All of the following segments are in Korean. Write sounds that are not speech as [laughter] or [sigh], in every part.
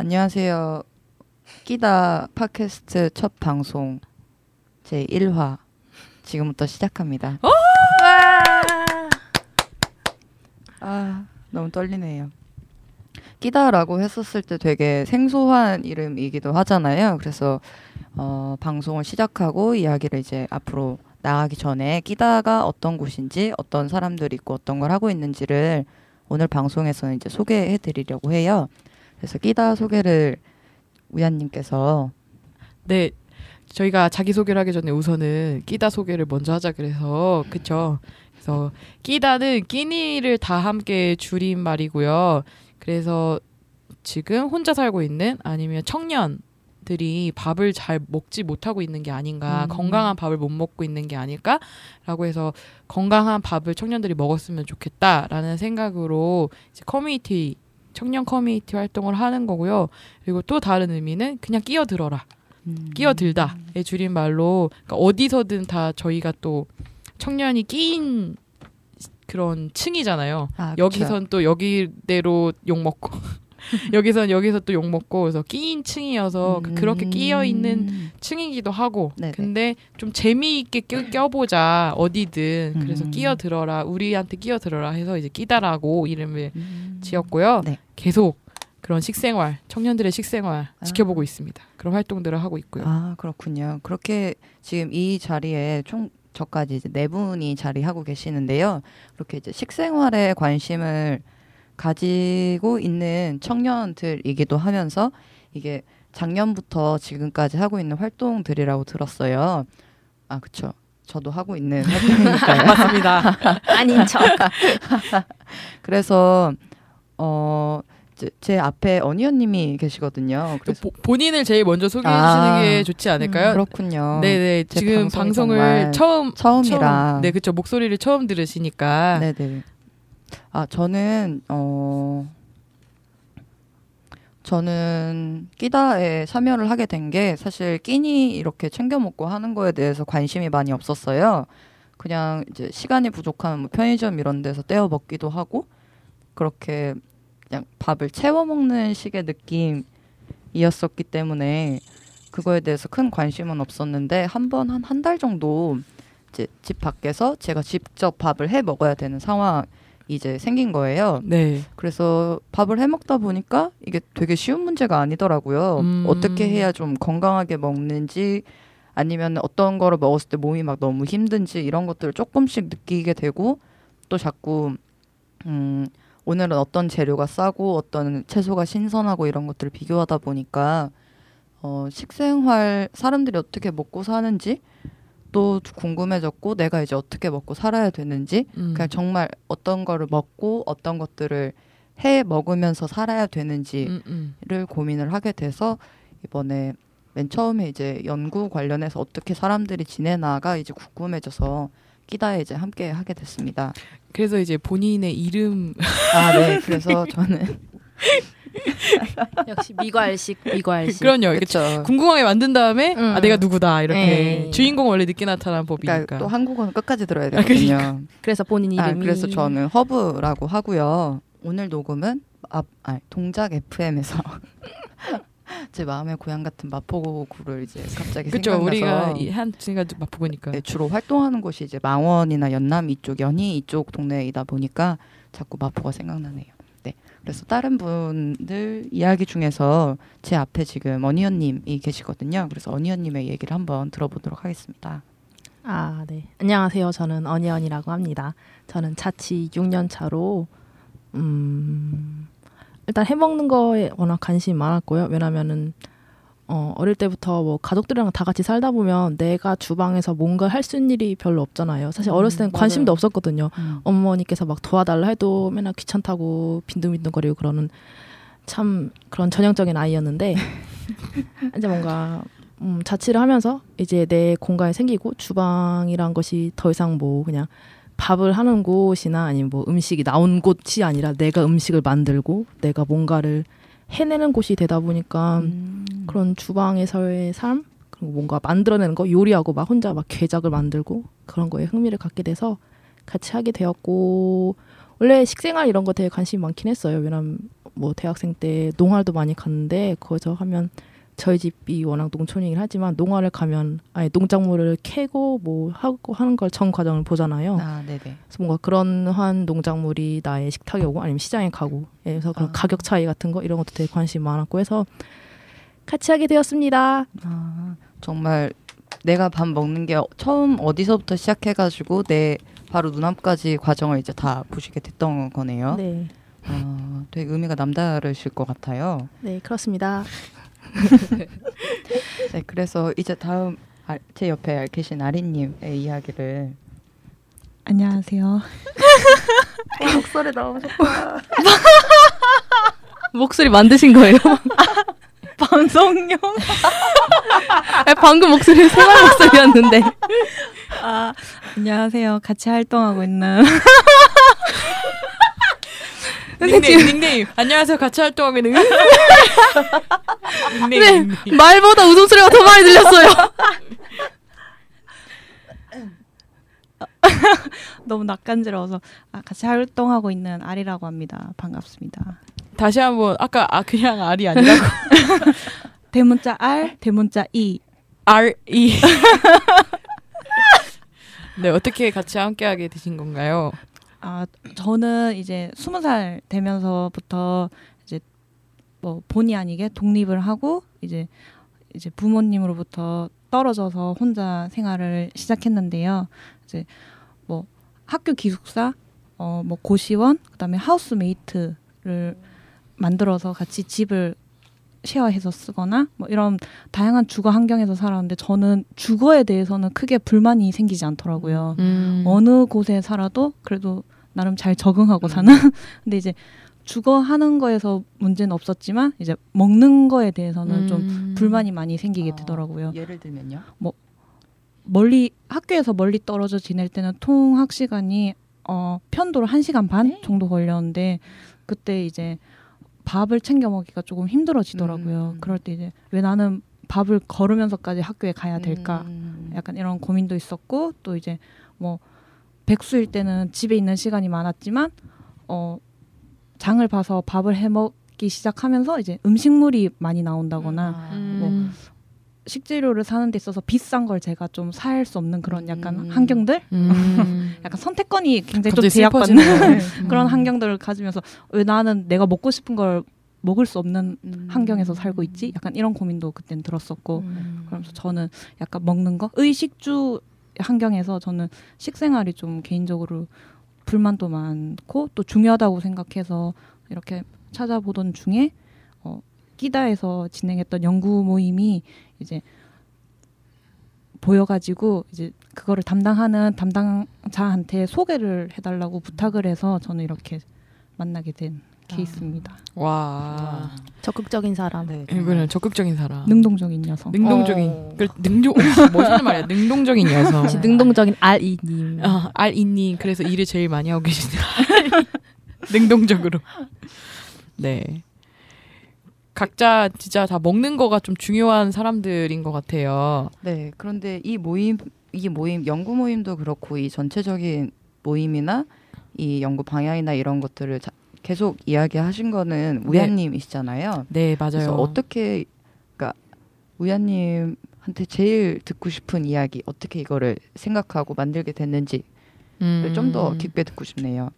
안녕하세요. 끼다 팟캐스트 첫 방송 제 1화 지금부터 시작합니다. 아, 너무 떨리네요. 끼다라고 했었을 때 되게 생소한 이름이기도 하잖아요. 그래서 어, 방송을 시작하고 이야기를 이제 앞으로 나가기 전에 끼다가 어떤 곳인지 어떤 사람들이 있고 어떤 걸 하고 있는지를 오늘 방송에서는 이제 소개해 드리려고 해요. 그래서 끼다 소개를 우연님께서 네. 저희가 자기 소개를 하기 전에 우선은 끼다 소개를 먼저 하자 그래서 그쵸. 그래서 끼다는 끼니를 다 함께 줄인 말이고요. 그래서 지금 혼자 살고 있는 아니면 청년 들이 밥을 잘 먹지 못하고 있는 게 아닌가, 음. 건강한 밥을 못 먹고 있는 게 아닐까라고 해서 건강한 밥을 청년들이 먹었으면 좋겠다라는 생각으로 이제 커뮤니티 청년 커뮤니티 활동을 하는 거고요. 그리고 또 다른 의미는 그냥 끼어들어라. 음. 끼어들다의 줄임말로 그러니까 어디서든 다 저희가 또 청년이 끼인 그런 층이잖아요. 아. 여기선 또 여기대로 욕 먹고 [laughs] 여기선 여기서 또 욕 먹고 그래서 끼인 층이어서 그- 그렇게 끼어 있는 음. 층이기도 하고 네네. 근데 좀 재미있게 껴, 껴보자 어디든 그래서 음. 끼어 들어라 우리한테 끼어 들어라 해서 이제 끼다라고 이름을 음. 지었고요. 네. 계속 그런 식생활 청년들의 식생활 아. 지켜보고 있습니다. 그런 활동들을 하고 있고요. 아 그렇군요. 그렇게 지금 이 자리에 총 저까지 이제 네 분이 자리하고 계시는데요. 그렇게 이제 식생활에 관심을 가지고 있는 청년들이기도 하면서 이게 작년부터 지금까지 하고 있는 활동들이라고 들었어요. 아 그쵸. 저도 하고 있는 [laughs] 활동이니까요. 맞습니다. [laughs] 아닌 척. 그래서 어. 제 앞에 어니언님이 계시거든요. 그래서 보- 본인을 제일 먼저 소개해 아. 주시는 게 좋지 않을까요? 그렇군요. 네네 제 지금 방송을 처음 처음이라. 처음, 네 그쵸 목소리를 처음 들으시니까 네네. 아 저는 어 저는 끼다에 참여를 하게 된 게 사실 끼니 이렇게 챙겨 먹고 하는 거에 대해서 관심이 많이 없었어요. 그냥 이제 시간이 부족하면 뭐 편의점 이런 데서 떼어 먹기도 하고 그렇게 그냥 밥을 채워 먹는 식의 느낌이었었기 때문에 그거에 대해서 큰 관심은 없었는데 한 번 한 한 달 정도 이제 집 밖에서 제가 직접 밥을 해 먹어야 되는 상황 이 이제 생긴 거예요. 네 그래서 밥을 해 먹다 보니까 이게 되게 쉬운 문제가 아니더라고요. 음. 어떻게 해야 좀 건강하게 먹는지 아니면 어떤 거를 먹었을 때 몸이 막 너무 힘든지 이런 것들을 조금씩 느끼게 되고 또 자꾸 음 오늘은 어떤 재료가 싸고 어떤 채소가 신선하고 이런 것들을 비교하다 보니까 어 식생활 사람들이 어떻게 먹고 사는지 또 궁금해졌고 내가 이제 어떻게 먹고 살아야 되는지 음. 그냥 정말 어떤 거를 먹고 어떤 것들을 해 먹으면서 살아야 되는지를 음, 음. 고민을 하게 돼서 이번에 맨 처음에 이제 연구 관련해서 어떻게 사람들이 지내나가 이제 궁금해져서 끼다에 이제 함께 하게 됐습니다. 그래서 이제 본인의 이름 아, 네. [laughs] 그래서 저는 [laughs] 역시 미괄식, 미괄식. 그럼요 그렇죠. 궁금하게 만든 다음에 음. 아 내가 누구다 이렇게 네. 주인공 원래 늦게 나타나는 법이니까 그러니까 또 한국어는 끝까지 들어야 아, 되거든요. 그래서 본인 이름이. 아, 그래서 저는 허브라고 하고요. 오늘 녹음은 아, 아, 동작 FM에서 [laughs] 제 마음의 고향 같은 마포구를 이제 갑자기 그렇죠 생각나서 우리가 이- 한 지가 마포구니까 네, 주로 활동하는 곳이 이제 망원이나 연남 이쪽 연희 이쪽 동네이다 보니까 자꾸 마포가 생각나네요. 네, 그래서 다른 분들 이야기 중에서 제 앞에 지금 어니언님이 계시거든요. 그래서 어니언님의 얘기를 한번 들어보도록 하겠습니다. 아, 네. 안녕하세요. 저는 어니언이라고 합니다. 저는 자취 6년 차로 음, 일단 해먹는 거에 워낙 관심이 많았고요. 왜냐면은 어, 어릴 때부터 뭐 가족들이랑 다 같이 살다 보면 내가 주방에서 뭔가 할 수 있는 일이 별로 없잖아요. 사실 음, 어렸을 땐 관심도 맞아요. 없었거든요. 음. 어머니께서 막 도와달라 해도 맨날 귀찮다고 빈둥빈둥거리고 그러는 참 그런 전형적인 아이였는데 [laughs] 이제 뭔가 음, 자취를 하면서 이제 내 공간이 생기고 주방이란 것이 더 이상 뭐 그냥 밥을 하는 곳이나 아니면 뭐 음식이 나온 곳이 아니라 내가 음식을 만들고 내가 뭔가를 해내는 곳이 되다 보니까 음. 그런 주방에서의 삶 그리고 뭔가 만들어내는 거 요리하고 막 혼자 막 괴작을 만들고 그런 거에 흥미를 갖게 돼서 같이 하게 되었고 원래 식생활 이런 거 되게 관심이 많긴 했어요. 왜냐면 뭐 대학생 때 농활도 많이 갔는데 거기서 하면 저희 집이 워낙 농촌이긴 하지만 농활을 가면 아예 농작물을 캐고 뭐 하고 하는 걸 전 과정을 보잖아요. 아, 네네. 그래서 뭔가 그런 한 농작물이 나의 식탁에 오고 아니면 시장에 가고 예, 그래서 그런 아. 가격 차이 같은 거 이런 것도 되게 관심이 많았고 해서 같이 하게 되었습니다. 아, 정말 내가 밥 먹는 게 처음 어디서부터 시작해가지고 내 바로 눈앞까지 과정을 이제 다 보시게 됐던 거네요. 네, 아, 되게 의미가 남다르실 것 같아요. 네 그렇습니다. [laughs] 네, 그래서 이제 다음 아, 제 옆에 계신 아리님의 이야기를 안녕하세요. [laughs] 목소리 너무 좋다. [laughs] 목소리 만드신 거예요? 방송용. 아, 방금 목소리 생활 목소리였는데. 아, 안녕하세요. 같이 활동하고 있는 닉네임, 닉네임. [laughs] 안녕하세요. 같이 활동하고 있는 닉네임. 네, 닉네임. 말보다 웃음소리가 더 많이 들렸어요. [laughs] 너무 낯간지러워서 아, 같이 활동하고 있는 아리라고 합니다. 반갑습니다. 다시 한번 아까 아 그냥 R이 아니라고 [laughs] 대문자 R, 대문자 E. R E. 네 어떻게 같이 함께하게 되신 건가요? 아, 저는 이제 스무 살 되면서부터 이제 뭐 본의 아니게 독립을 하고 이제 이제 부모님으로부터 떨어져서 혼자 생활을 시작했는데요. 이제 뭐 학교 기숙사, 어 뭐 고시원, 그다음에 하우스메이트를 만들어서 같이 집을 쉐어해서 쓰거나 뭐 이런 다양한 주거 환경에서 살았는데 저는 주거에 대해서는 크게 불만이 생기지 않더라고요. 음. 어느 곳에 살아도 그래도 나름 잘 적응하고 사는. [laughs] 근데 이제 주거 하는 거에서 문제는 없었지만 이제 먹는 거에 대해서는 좀 음. 불만이 많이 생기게 아, 되더라고요. 예를 들면요. 멀리 학교에서 멀리 떨어져 지낼 때는 통학 시간이 어 편도로 한 시간 반 네. 정도 걸렸는데 그때 이제 밥을 챙겨 먹기가 조금 힘들어지더라고요. 음. 그럴 때 이제 왜 나는 밥을 걸으면서까지 학교에 가야 될까? 음. 약간 이런 고민도 있었고 또 이제 뭐 백수일 때는 집에 있는 시간이 많았지만 어 장을 봐서 밥을 해 먹기 시작하면서 이제 음식물이 많이 나온다거나 아, 음. 식재료를 사는 데 있어서 비싼 걸 제가 좀 살 수 없는 그런 약간 음. 환경들 음. [laughs] 약간 선택권이 굉장히 좀 제약받는 슬퍼지네요. [laughs] 그런 음. 환경들을 가지면서 왜 나는 내가 먹고 싶은 걸 먹을 수 없는 음. 환경에서 살고 있지? 약간 이런 고민도 그땐 들었었고 음. 그러면서 저는 약간 먹는 거 의식주 환경에서 저는 식생활이 좀 개인적으로 불만도 많고 또 중요하다고 생각해서 이렇게 찾아보던 중에 어, 끼다에서 진행했던 연구 모임이 이제 보여가지고 이제 그거를 담당하는 담당자한테 소개를 해달라고 부탁을 해서 저는 이렇게 만나게 된 케이스입니다. 와. 적극적인 사람. 네, 이거는 적극적인 사람. 능동적인 녀석. 능동적인. 어. 그 능동 오, 멋있는 말이야. 능동적인 녀석. 능동적인 알이 님. 아, 알이 님 그래서 일을 제일 많이 하고 계시네요. [laughs] 능동적으로. 네. 각자 진짜 다 먹는 거가 좀 중요한 사람들인 것 같아요. 네, 그런데 이 모임, 이 모임, 연구 모임도 그렇고 이 전체적인 모임이나 이 연구 방향이나 이런 것들을 자- 계속 이야기하신 거는 우야님이시잖아요. 네, 그래서 맞아요. 어떻게, 그러니까 우야님한테 제일 듣고 싶은 이야기, 어떻게 이거를 생각하고 만들게 됐는지를 음. 좀더 깊게 듣고 싶네요.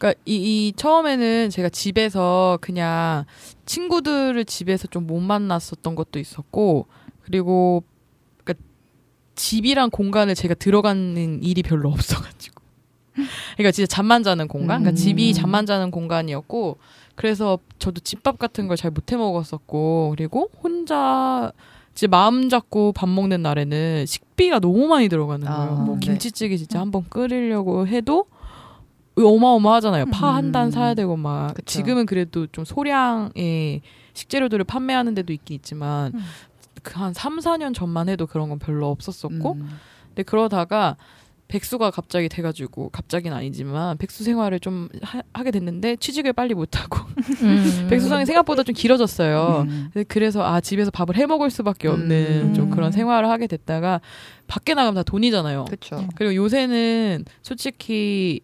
그러니까 이, 이 처음에는 제가 집에서 그냥 친구들을 집에서 좀 못 만났었던 것도 있었고 그리고 그러니까 집이랑 공간을 제가 들어가는 일이 별로 [laughs] 없어가지고 그러니까 진짜 잠만 자는 공간 그러니까 음. 집이 잠만 자는 공간이었고 그래서 저도 집밥 같은 걸 잘 못 해 먹었었고 그리고 혼자 이제 마음 잡고 밥 먹는 날에는 식비가 너무 많이 들어가는 아, 거예요. 뭐 네. 김치찌개 진짜 한번 끓이려고 해도 어마어마하잖아요. 파 한단 음. 사야 되고 막 그쵸. 지금은 그래도 좀 소량의 식재료들을 판매하는 데도 있긴 있지만 음. 그한 3, 4년 전만 해도 그런 건 별로 없었었고 음. 근데 그러다가 백수가 갑자기 돼가지고 갑자기는 아니지만 백수 생활을 좀 하, 게 됐는데 취직을 빨리 못하고 [laughs] [laughs] 음. 백수생이 생각보다 좀 길어졌어요. 음. 그래서 아 집에서 밥을 해 먹을 수밖에 없는 음. 좀 그런 생활을 하게 됐다가 밖에 나가면 다 돈이잖아요. 그렇죠. 그리고 요새는 솔직히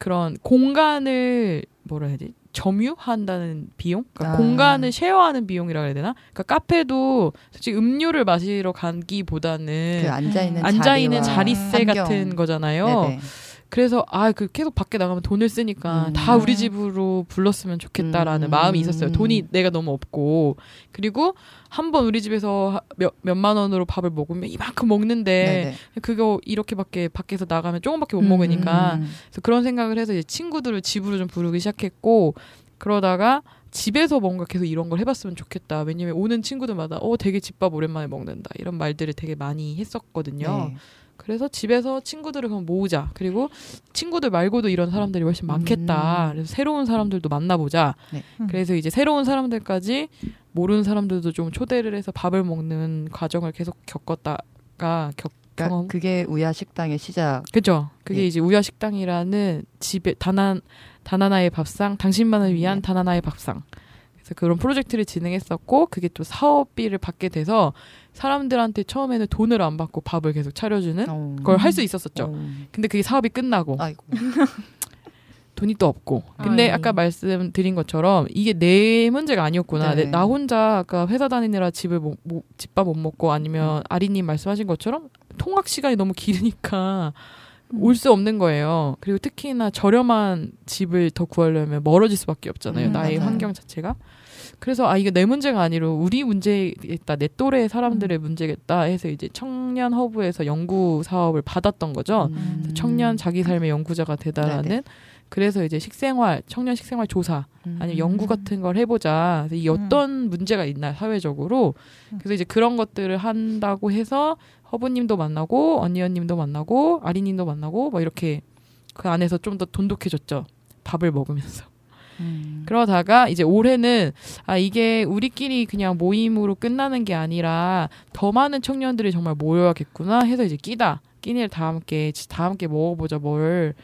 그런 공간을 뭐라 해야 되지? 점유한다는 비용, 그러니까 아. 공간을 쉐어하는 비용이라 해야 되나? 그러니까 카페도 솔직히 음료를 마시러 가기보다는 그 앉아 있는 앉아 있는 자리세 환경. 같은 거잖아요. 네네. 그래서 아 그 계속 밖에 나가면 돈을 쓰니까 음. 다 우리 집으로 불렀으면 좋겠다라는 음. 마음이 있었어요. 돈이 내가 너무 없고 그리고 한 번 우리 집에서 몇 몇만 원으로 밥을 먹으면 이만큼 먹는데 네네. 그거 이렇게밖에 밖에서 나가면 조금밖에 못 음. 먹으니까 음. 그래서 그런 생각을 해서 이제 친구들을 집으로 좀 부르기 시작했고 그러다가 집에서 뭔가 계속 이런 걸 해봤으면 좋겠다. 왜냐면 오는 친구들마다 어 되게 집밥 오랜만에 먹는다 이런 말들을 되게 많이 했었거든요. 네. 그래서 집에서 친구들을 그럼 모으자. 그리고 친구들 말고도 이런 사람들이 훨씬 많겠다. 음. 그래서 새로운 사람들도 만나보자. 네. 음. 그래서 이제 새로운 사람들까지 모르는 사람들도 좀 초대를 해서 밥을 먹는 과정을 계속 겪었다가 겪 그러니까. 그게 우야 식당의 시작. 그죠. 그게 예. 이제 우야 식당이라는 집에 단한 단 하나의 밥상, 당신만을 위한 네. 단 하나의 밥상. 그래서 그런 프로젝트를 진행했었고 그게 또 사업비를 받게 돼서 사람들한테 처음에는 돈을 안 받고 밥을 계속 차려주는 어. 걸할 수 있었었죠. 어. 근데 그게 사업이 끝나고. [laughs] 돈이 또 없고. 근데 아이고. 아까 말씀드린 것처럼 이게 내 문제가 아니었구나. 네. 내- 나 혼자 아까 회사 다니느라 집을 못, 못- 집밥 못 먹고 아니면 아리님 말씀하신 것처럼 통학 시간이 너무 길으니까 올 수 없는 거예요. 그리고 특히나 저렴한 집을 더 구하려면 멀어질 수밖에 없잖아요. 음, 나의 맞아요. 환경 자체가. 그래서 아 이게 내 문제가 아니라 우리 문제겠다. 내 또래 사람들의 문제겠다 해서 이제 청년 허브에서 연구 사업을 받았던 거죠. 음. 청년 자기 삶의 연구자가 되다라는 네네. 그래서 이제 식생활 청년 식생활 조사 아니 음. 연구 같은 걸 해보자. 이 어떤 문제가 있나 사회적으로. 그래서 이제 그런 것들을 한다고 해서 허브님도 만나고 언니언님도 만나고 아리님도 만나고 뭐 이렇게 그 안에서 좀 더 돈독해졌죠. 밥을 먹으면서. 음. 그러다가 이제 올해는 아 이게 우리끼리 그냥 모임으로 끝나는 게 아니라 더 많은 청년들이 정말 모여야겠구나 해서 이제 끼다 끼니를 다 함께 지- 다 함께 먹어보자 뭘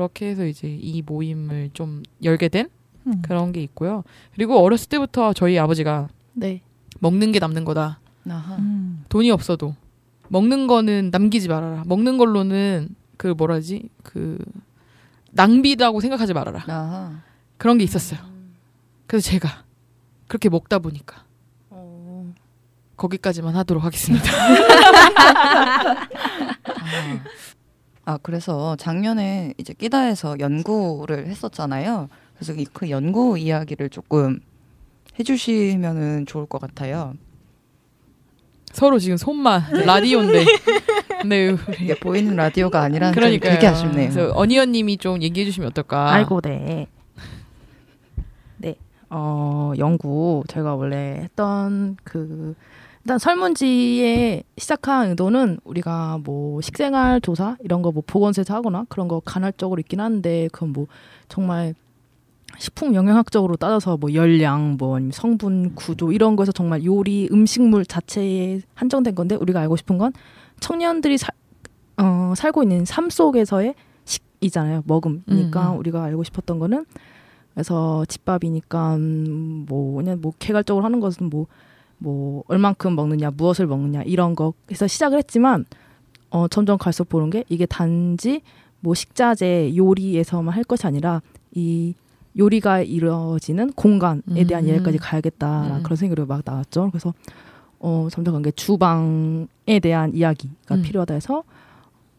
그렇게 해서 이제 이 모임을 좀 열게 된 음. 그런 게 있고요. 그리고 어렸을 때부터 저희 아버지가 네. 먹는 게 남는 거다. 아하. 음. 돈이 없어도 먹는 거는 남기지 말아라. 먹는 걸로는 그 뭐라지 그 낭비다고 생각하지 말아라. 아하. 그런 게 있었어요. 그래서 제가 그렇게 먹다 보니까 어, 거기까지만 하도록 하겠습니다. [laughs] [laughs] 아. 아, 그래서 작년에 이제 끼다에서 연구를 했었잖아요. 그래서 이- 그 연구 이야기를 조금 해주시면은 좋을 것 같아요. 서로 지금 손만 라디오인데. [laughs] 네, 이게 보이는 라디오가 아니라는 그러니까 되게 아쉽네요. 그래서 언니언님이 좀 얘기해 주시면 어떨까? 아이고 네. 네. 어, 연구 제가 원래 했던 그 일단 설문지에 시작한 의도는 우리가 뭐 식생활 조사 이런 거 뭐 보건소에서 하거나 그런 거 간헐적으로 있긴 한데 그건 뭐 정말 식품 영양학적으로 따져서 뭐 열량, 뭐 성분 구조 이런 거에서 정말 요리 음식물 자체에 한정된 건데 우리가 알고 싶은 건 청년들이 사, 어, 살고 있는 삶 속에서의 식이잖아요. 먹음이니까 음, 음. 우리가 알고 싶었던 거는 그래서 집밥이니까 음, 뭐 그냥 뭐 개괄적으로 하는 것은 뭐 뭐 얼만큼 먹느냐, 무엇을 먹느냐 이런 거 해서 시작을 했지만 어 점점 갈수록 보는 게 이게 단지 뭐 식자재 요리에서만 할 것이 아니라 이 요리가 이루어지는 공간에 대한 음. 이야기까지 가야겠다라는 음. 그런 생각이 막 나왔죠. 그래서 어 점점 간게 주방에 대한 이야기가 음. 필요하다 해서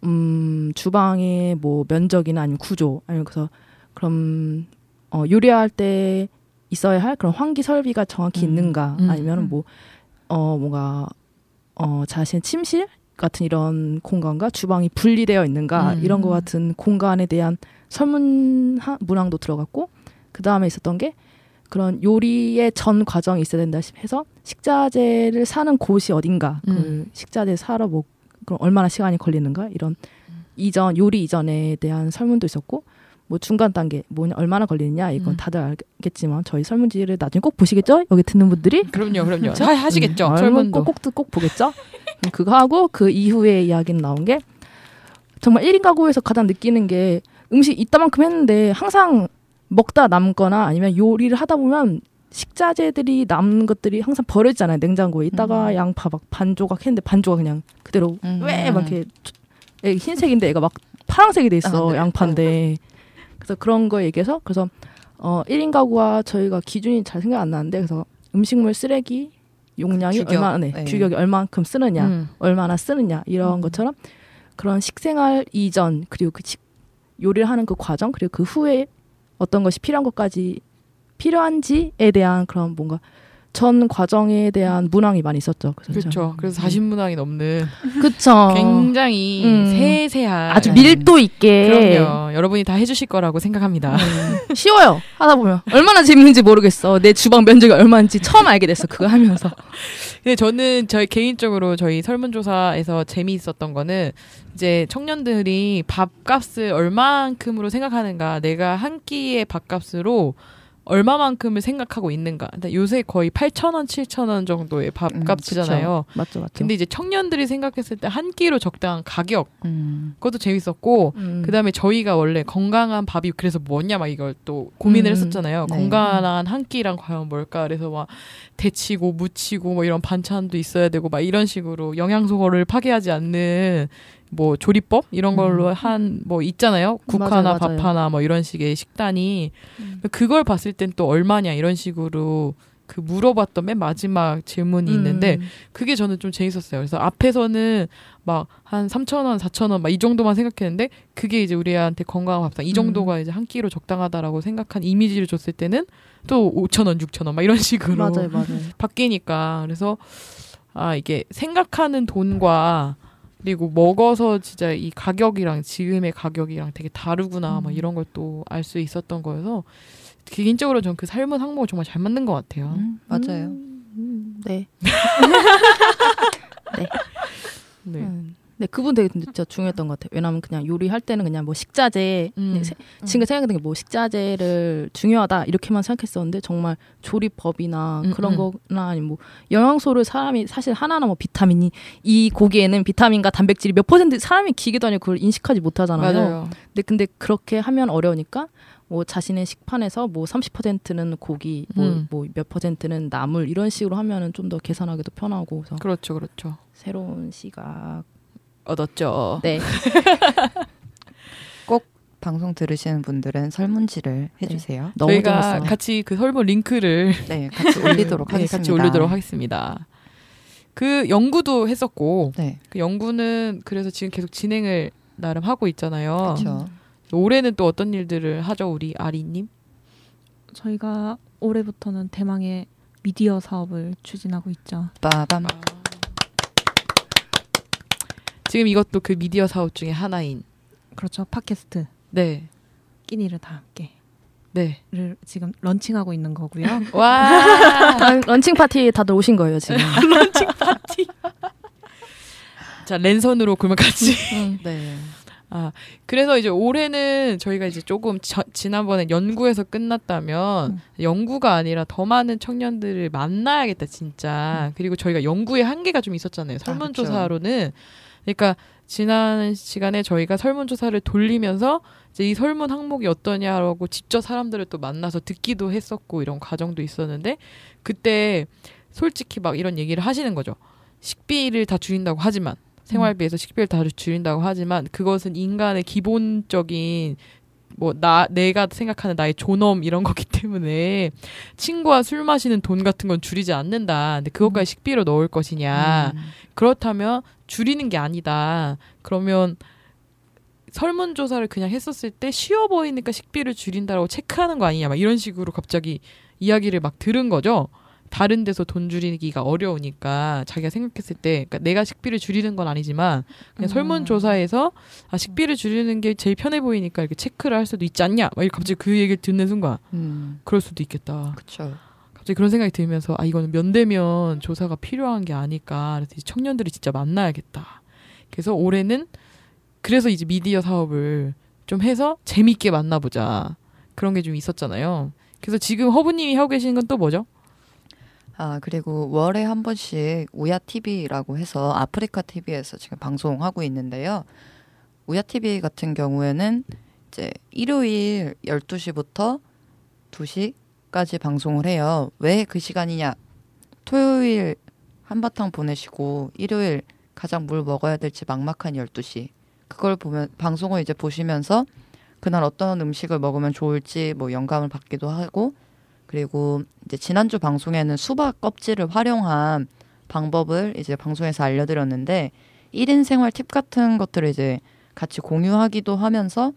음 주방의 뭐 면적이나 아니면 구조 아니면 그래서 그럼 어 요리할 때 있어야 할 그런 환기 설비가 정확히 음. 있는가 음. 아니면은 뭐어 뭔가 어 자신의 침실 같은 이런 공간과 주방이 분리되어 있는가 음. 이런 것 같은 공간에 대한 설문 하- 문항도 들어갔고 그 다음에 있었던 게 그런 요리의 전 과정이 있어야 된다 해서 식자재를 사는 곳이 어딘가 음. 그 식자재 사러 뭐 그럼 얼마나 시간이 걸리는가 이런 이전 요리 이전에 대한 설문도 있었고 뭐 중간 단계 뭐냐 얼마나 걸리느냐 이건 음. 다들 알겠지만 저희 설문지를 나중에 꼭 보시겠죠 여기 듣는 분들이 그럼요, 그럼요. 그렇죠? 하, 하시겠죠. 음, 설문도. 꼭, 꼭, 꼭 보겠죠? 음, 그거 하고 그 이후에 이야기는 나온 게 정말 1인 가구에서 가장 느끼는 게 음식 이따만큼 했는데 항상 먹다 남거나 아니면 요리를 하다 보면 식자재들이 남는 것들이 항상 버려지잖아요. 냉장고에 있다가 음. 양파 막 반 조각 했는데 반 조각 그냥 그대로 음. 왜막 이렇게 애 흰색인데 애가 막 파란색이 돼 있어 아, 네. 양파인데 그래서 그런 거 얘기해서 그래서 어 1인 가구와 저희가 기준이 잘 생각 안 나는데 그래서 음식물 쓰레기 용량이 규격, 얼마 네, 네. 규격이 얼만큼 쓰느냐 음. 얼마나 쓰느냐 이런 음. 것처럼 그런 식생활 이전 그리고 그 식, 요리를 하는 그 과정 그리고 그 후에 어떤 것이 필요한 것까지 필요한지에 대한 그런 뭔가 전 과정에 대한 문항이 많이 있었죠. 그렇죠. 그래서 40문항이 넘는 그쵸. 굉장히 음. 세세한 아주 밀도 있게 그럼요. 여러분이 다 해주실 거라고 생각합니다. 음, [laughs] 쉬워요. 하다 보면 얼마나 재밌는지 모르겠어. 내 주방 면적이 얼마인지 처음 알게 됐어. 그거 하면서. 근데 저는 저희 개인적으로 저희 설문조사에서 재미있었던 거는 이제 청년들이 밥값을 얼마만큼으로 생각하는가, 내가 한 끼의 밥값으로 얼마만큼을 생각하고 있는가. 근데 요새 거의 8,000원, 7,000원 정도의 밥값이잖아요. 맞죠, 맞죠. 근데 이제 청년들이 생각했을 때 한 끼로 적당한 가격, 음. 그것도 재밌었고, 음. 그 다음에 저희가 원래 건강한 밥이 그래서 뭐냐 막 이걸 또 고민을 음, 했었잖아요. 네. 건강한 한 끼랑 과연 뭘까? 그래서 막 데치고 무치고 뭐 이런 반찬도 있어야 되고 막 이런 식으로 영양소를 파괴하지 않는 뭐 조리법 이런 걸로 음. 한뭐 있잖아요. 국 맞아요, 하나 맞아요. 밥 하나 뭐 이런 식의 식단이 음. 그걸 봤을 땐 또 얼마냐 이런 식으로 그 물어봤던 맨 마지막 질문이 있는데 음. 그게 저는 좀 재밌었어요. 그래서 앞에서는 막 한 3,000원, 4,000원 막 이 정도만 생각했는데 그게 이제 우리한테 건강한 밥상 이 정도가 음. 이제 한 끼로 적당하다라고 생각한 이미지를 줬을 때는 또 5,000원, 6,000원 막 이런 식으로 맞아요, 맞아요. [laughs] 바뀌니까 그래서 아 이게 생각하는 돈과 그리고 먹어서 진짜 이 가격이랑 지금의 가격이랑 되게 다르구나 막 음. 이런 걸 또 알 수 있었던 거여서 개인적으로 전 그 삶은 항목을 정말 잘 만든 것 같아요. 음, 맞아요. 음, [laughs] 네. 네. 음. 네, 그분 되게 진짜 중요했던 것 같아요. 왜냐하면 그냥 요리할 때는 그냥 뭐 식자재, 음. 네, 세- 지금 생각하는 게뭐 식자재를 중요하다 이렇게만 생각했었는데 정말 조리법이나 음, 그런 음. 거나 아니면 뭐 영양소를 사람이 사실 하나나 뭐 비타민이 이 고기에는 비타민과 단백질이 몇 퍼센트 사람이 기계도 아니고 그걸 인식하지 못하잖아요. 맞아요. 근데 근데 그렇게 하면 어려우니까 뭐 자신의 식판에서 뭐 30%는 고기, 음. 뭐몇 퍼센트는 나물 이런 식으로 하면은 좀 더 계산하기도 편하고 그래서 그렇죠, 그렇죠. 새로운 시각. 얻었죠. 네. [laughs] 방송 들으시는 분들은 설문지를 해주세요. 너무 저희가 재밌어요. 같이 그 설문 링크를 [laughs] 네, 같이 올리도록 네, 하겠습니다. 같이 올리도록 하겠습니다. 그 연구도 했었고 네, 그 연구는 그래서 지금 계속 진행을 나름 하고 있잖아요. 그렇죠. 올해는 또 어떤 일들을 하죠, 우리 아리님? 저희가 올해부터는 대망의 미디어 사업을 추진하고 있죠. 빠밤. 지금 이것도 그 미디어 사업 중에 하나인. 그렇죠. 팟캐스트 네, 끼니를 다 함께를 네. 지금 런칭하고 있는 거고요. [laughs] 와, 아, 런칭 파티 다들 오신 거예요 지금. [laughs] [laughs] 자 랜선으로 그러면 같이. 음. 네. 아, 그래서 이제 올해는 저희가 이제 조금 저- 지난번에 연구에서 끝났다면 음. 연구가 아니라 더 많은 청년들을 만나야겠다 진짜. 그리고 저희가 연구의 한계가 좀 있었잖아요. 설문조사로는. 그러니까 지난 시간에 저희가 설문조사를 돌리면서 이제 이 설문 항목이 어떠냐라고 직접 사람들을 또 만나서 듣기도 했었고 이런 과정도 있었는데 그때 솔직히 막 이런 얘기를 하시는 거죠. 식비를 다 줄인다고 하지만 생활비에서 식비를 다 줄인다고 하지만 그것은 인간의 기본적인 뭐 나 내가 생각하는 나의 존엄 이런 거기 때문에 친구와 술 마시는 돈 같은 건 줄이지 않는다. 근데 그것까지 식비로 넣을 것이냐? 음. 그렇다면 줄이는 게 아니다. 그러면 설문조사를 그냥 했었을 때 쉬워 보이니까 식비를 줄인다라고 체크하는 거 아니냐 막 이런 식으로 갑자기 이야기를 막 들은 거죠. 다른 데서 돈 줄이기가 어려우니까 자기가 생각했을 때 그러니까 내가 식비를 줄이는 건 아니지만 그냥 음. 설문조사에서 아 식비를 줄이는 게 제일 편해 보이니까 이렇게 체크를 할 수도 있지 않냐 막 갑자기 그 얘기를 듣는 순간 음. 그럴 수도 있겠다. 그렇죠. 갑자기 그런 생각이 들면서 아 이거는 면대면 조사가 필요한 게 아닐까. 그래서 청년들이 진짜 만나야겠다. 그래서 올해는 그래서 이제 미디어 사업을 좀 해서 재밌게 만나보자. 그런 게 좀 있었잖아요. 그래서 지금 허브님이 하고 계시는 건 또 뭐죠? 아 그리고 월에 한 번씩 우야 TV라고 해서 아프리카 TV에서 지금 방송하고 있는데요. 우야 TV 같은 경우에는 이제 일요일 12시부터 2시 까지 방송을 해요. 왜 그 시간이냐? 토요일 한바탕 보내시고 일요일 가장 뭘 먹어야 될지 막막한 12시. 그걸 보면 방송을 이제 보시면서 그날 어떤 음식을 먹으면 좋을지 뭐 영감을 받기도 하고 그리고 이제 지난주 방송에는 수박 껍질을 활용한 방법을 이제 방송에서 알려드렸는데 1인 생활 팁 같은 것들을 이제 같이 공유하기도 하면서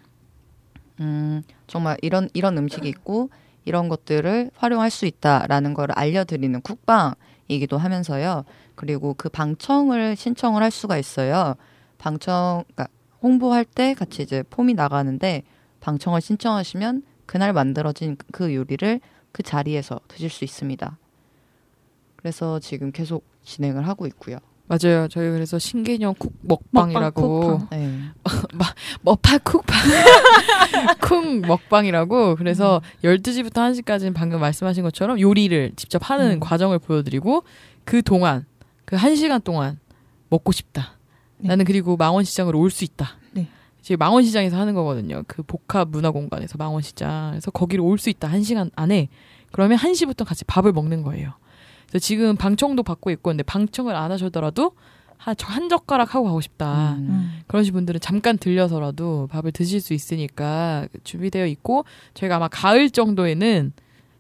음 정말 이런 이런 음식이 있고 이런 것들을 활용할 수 있다라는 걸 알려드리는 쿡방이기도 하면서요. 그리고 그 방청을 신청을 할 수가 있어요. 방청 그러니까 홍보할 때 같이 이제 폼이 나가는데 방청을 신청하시면 그날 만들어진 그 요리를 그 자리에서 드실 수 있습니다. 그래서 지금 계속 진행을 하고 있고요. 맞아요. 저희 그래서 신개념 쿡 먹방이라고 먹방, [laughs] 네. 쿡방 [laughs] 쿡 먹방이라고 그래서 음. 12시부터 1시까지는 방금 말씀하신 것처럼 요리를 직접 하는 음. 과정을 보여드리고 그 동안 그 1시간 동안 먹고 싶다. 네. 나는 그리고 망원시장으로 올 수 있다. 네. 지금 망원시장에서 하는 거거든요. 그 복합 문화공간에서 망원시장. 그래서 거기로 올 수 있다. 1시간 안에. 그러면 1시부터 같이 밥을 먹는 거예요. 그래서 지금 방청도 받고 있고 근데 방청을 안 하셔더라도 한, 저- 한 젓가락 하고 가고 싶다. 음. 음. 그러신 분들은 잠깐 들려서라도 밥을 드실 수 있으니까 준비되어 있고 저희가 아마 가을 정도에는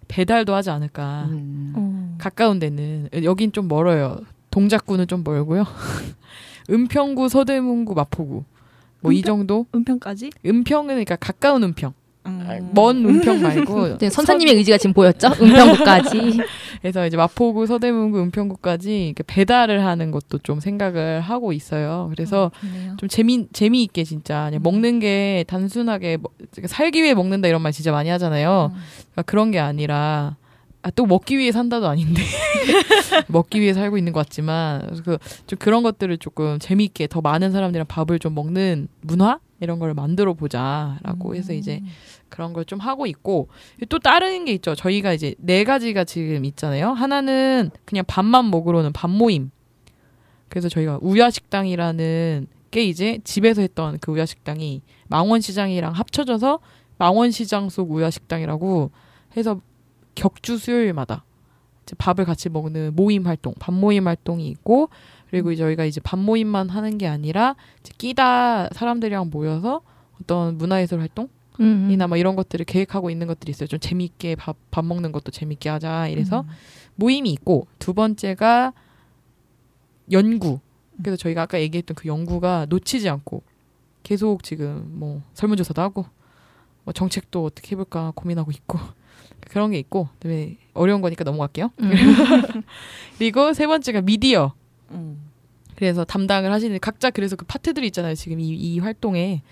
배달도 하지 않을까. 음. 어. 가까운 데는 여긴 좀 멀어요. 동작구는 좀 멀고요. [laughs] 은평구, 서대문구, 마포구. 뭐이 은평? 정도? 은평까지? 은평은 그러니까 가까운 은평. 음. 먼 은평 말고 [laughs] 네, 선생님의 의지가 지금 보였죠? 은평구까지. [laughs] 그래서 이제 마포구, 서대문구, 은평구까지 배달을 하는 것도 좀 생각을 하고 있어요. 그래서 좋네요. 좀 재미 재미있게 진짜 그냥 먹는 게 단순하게 먹- 살기 위해 먹는다 이런 말 진짜 많이 하잖아요. 음. 그러니까 그런 게 아니라 아, 또 먹기 위해 산다도 아닌데 [laughs] 먹기 위해 살고 있는 것 같지만 그, 좀 그런 것들을 조금 재미있게 더 많은 사람들이랑 밥을 좀 먹는 문화 이런 걸 만들어 보자라고 해서 이제 그런 걸 좀 하고 있고 또 다른 게 있죠. 저희가 이제 네 가지가 지금 있잖아요. 하나는 그냥 밥만 먹으러는 밥 모임. 그래서 저희가 우야식당이라는 게 이제 집에서 했던 그 우야식당이 망원시장이랑 합쳐져서 망원시장 속 우야식당이라고 해서 격주 수요일마다 이제 밥을 같이 먹는 모임 활동, 밥 모임 활동이 있고 그리고 저희가 이제 밥 모임만 하는 게 아니라 이제 끼다 사람들이랑 모여서 어떤 문화예술 활동 음, 이나 뭐 이런 것들을 계획하고 있는 것들이 있어요. 좀 재미있게 밥, 밥 먹는 것도 재미있게 하자. 이래서 음. 모임이 있고 두 번째가 연구. 그래서 저희가 아까 얘기했던 그 연구가 놓치지 않고 계속 지금 뭐 설문조사도 하고 뭐 정책도 어떻게 해볼까 고민하고 있고 [laughs] 그런 게 있고 그다음에 어려운 거니까 넘어갈게요. 음. [laughs] 그리고 세 번째가 미디어. 음. 그래서 담당을 하시는 각자 그래서 그 파트들이 있잖아요. 지금 이, 이 활동에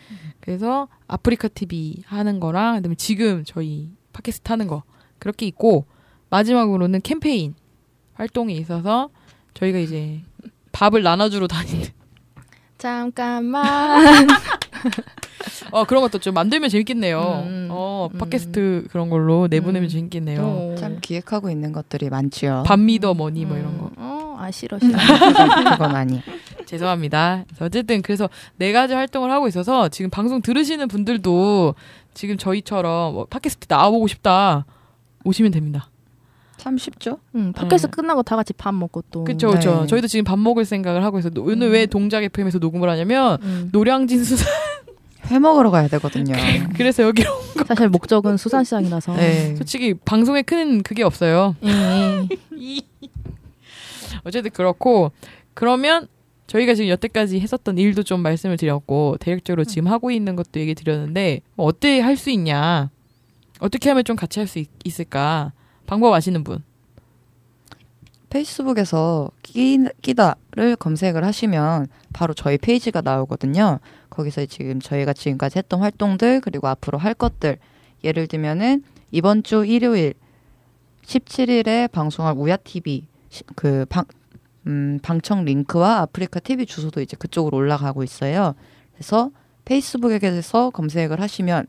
그래서 아프리카 TV 하는 거랑 그다음에 지금 저희 팟캐스트 하는 거 그렇게 있고 마지막으로는 캠페인 활동이 있어서 저희가 이제 밥을 나눠주러 다니는 잠깐만. [laughs] 어 그런 것도 좀 만들면 재밌겠네요. 음, 어 음. 팟캐스트 그런 걸로 내보내면 음. 재밌겠네요. 어. 참 기획하고 있는 것들이 많지요. 밥 미더 머니 뭐 이런 거. 음, 어, 아 싫어 싫어. 그건 아니. 죄송합니다. 어쨌든 그래서 네 가지 활동을 하고 있어서 지금 방송 들으시는 분들도 지금 저희처럼 뭐 팟캐스트 나와보고 싶다 오시면 됩니다. 참 쉽죠? 음, 팟캐스트 음. 끝나고 다 같이 밥 먹고 또. 그렇죠, 그렇죠. 네. 저희도 지금 밥 먹을 생각을 하고 있어요. 오늘 왜 동작 FM에서 녹음을 하냐면 음. 노량진 수산 [laughs] 회 먹으러 가야 되거든요. 그래서 여기로 사실 목적은 수산시장이라서. 네. 솔직히 방송에 큰 그게 없어요. [laughs] 어쨌든 그렇고 그러면 저희가 지금 여태까지 했었던 일도 좀 말씀을 드렸고 대략적으로 지금 하고 있는 것도 얘기 드렸는데 뭐 어떻게 할수 있냐? 어떻게 하면 좀 같이 할 수 있을까? 방법 아시는 분? 페이스북에서 끼, 끼다를 검색을 하시면 바로 저희 페이지가 나오거든요. 거기서 지금 저희가 지금까지 했던 활동들 그리고 앞으로 할 것들. 예를 들면은 이번 주 일요일 17일에 방송할 우야 TV 그 방, 음, 방청 링크와 아프리카 TV 주소도 이제 그쪽으로 올라가고 있어요. 그래서 페이스북에서 검색을 하시면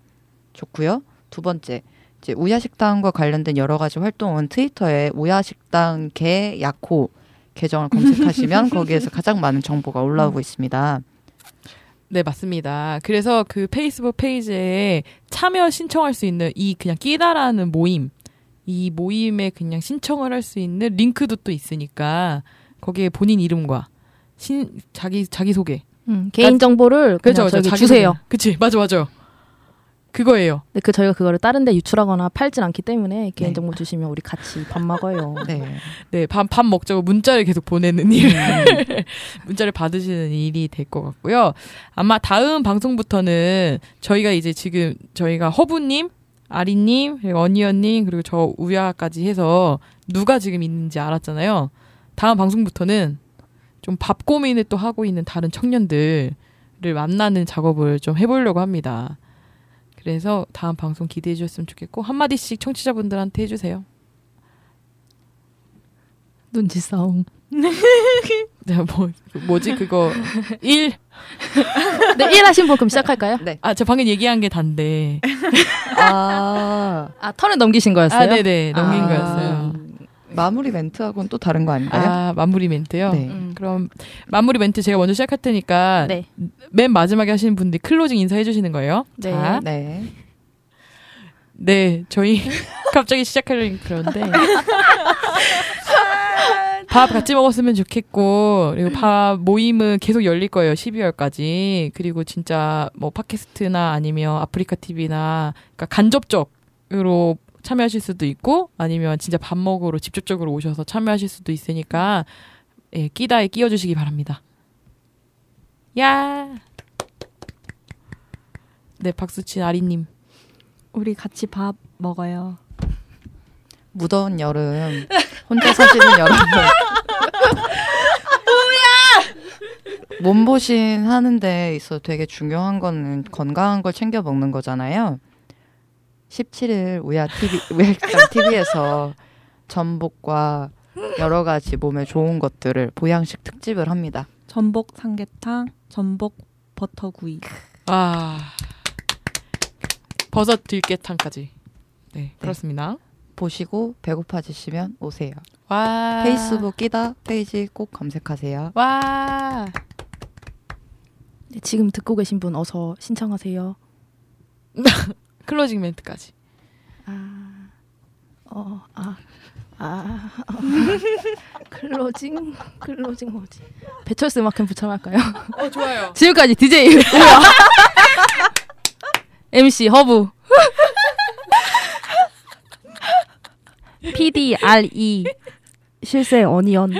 좋고요. 두 번째 이제 우야식당과 관련된 여러 가지 활동은 트위터에 우야식당 개 야코 계정을 검색하시면 [laughs] 거기에서 가장 많은 정보가 올라오고 있습니다. 네 맞습니다 그래서 그 페이스북 페이지에 참여 신청할 수 있는 이 그냥 끼다라는 모임 이 모임에 그냥 신청을 할 수 있는 링크도 또 있으니까 거기에 본인 이름과 신 자기 자기 소개 음, 개인 정보를 그냥 그렇죠, 저기 주세요. 그치, 맞아, 맞아. 그거예요. 근데 그 저희가 그거를 다른데 유출하거나 팔진 않기 때문에 개인 네. 정보 주시면 우리 같이 밥 먹어요. [laughs] 네. 네, 밥, 밥 먹자고 문자를 계속 보내는 일. [laughs] 문자를 받으시는 일이 될 것 같고요. 아마 다음 방송부터는 저희가 이제 지금 저희가 허부님, 아리님, 그리고 언니언님, 그리고 저 우야까지 해서 누가 지금 있는지 알았잖아요. 다음 방송부터는 좀 밥 고민을 또 하고 있는 다른 청년들을 만나는 작업을 좀 해보려고 합니다. 그래서 다음 방송 기대해 주셨으면 좋겠고, 한마디씩 청취자분들한테 해주세요. 눈치 싸움. [laughs] 네, 뭐, 뭐지, 그거. 1. [laughs] 네, 1 하신 분 그럼 시작할까요? 네. 아, 저 방금 얘기한 게 단데. 아, [laughs] 아, 턴을 넘기신 거였어요? 아, 네네. 넘긴 아. 거였어요. 마무리 멘트하고는 또 다른 거 아닌가요? 아, 마무리 멘트요? 네. 음. 그럼, 마무리 멘트 제가 먼저 시작할 테니까. 네. 맨 마지막에 하시는 분들이 클로징 인사해 주시는 거예요. 네. 자, 네. 네, 저희 갑자기 시작하려니 그런데. 밥 같이 먹었으면 좋겠고, 그리고 밥 모임은 계속 열릴 거예요, 12월까지. 그리고 진짜 뭐 팟캐스트나 아니면 아프리카 TV나, 그러니까 간접적으로 참여하실 수도 있고, 아니면 진짜 밥 먹으러 직접적으로 오셔서 참여하실 수도 있으니까, 예, 끼다에 끼워 주시기 바랍니다. 야! 네, 박수친 아리님. 우리 같이 밥 먹어요. 무더운 여름 혼자 사시는 [laughs] 여러분 몸보신 하는데 있어 되게 중요한 거는 건강한 걸 챙겨 먹는 거잖아요. 17일 우야 TV 우야장 TV에서 전복과 여러 가지 몸에 좋은 것들을 보양식 특집을 합니다. 전복 삼계탕, 전복 버터구이. 아 버섯 들깨탕까지. 네, 그렇습니다. 보시고 배고파지시면 오세요. 와 페이스북 끼다 페이지 꼭 검색하세요. 와 네, 지금 듣고 계신 분 어서 신청하세요. [laughs] 클로징 멘트까지. 아, 어, 아, 아, 어. [laughs] 클로징, 클로징 뭐지? 배철수 음악 캠프 처럼 할까요? 어 좋아요. [laughs] 지금까지 DJ 우야, MC 허브, PD RE 실세 어니언.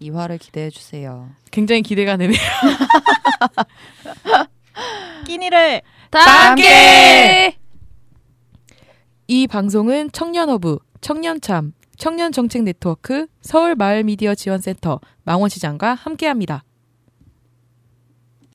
일화를 기대해 주세요. 굉장히 기대가 되네요. [laughs] 끼니를 다 함께! 이 방송은 청년허브, 청년참, 청년정책 네트워크, 서울마을미디어 지원센터, 망원시장과 함께합니다.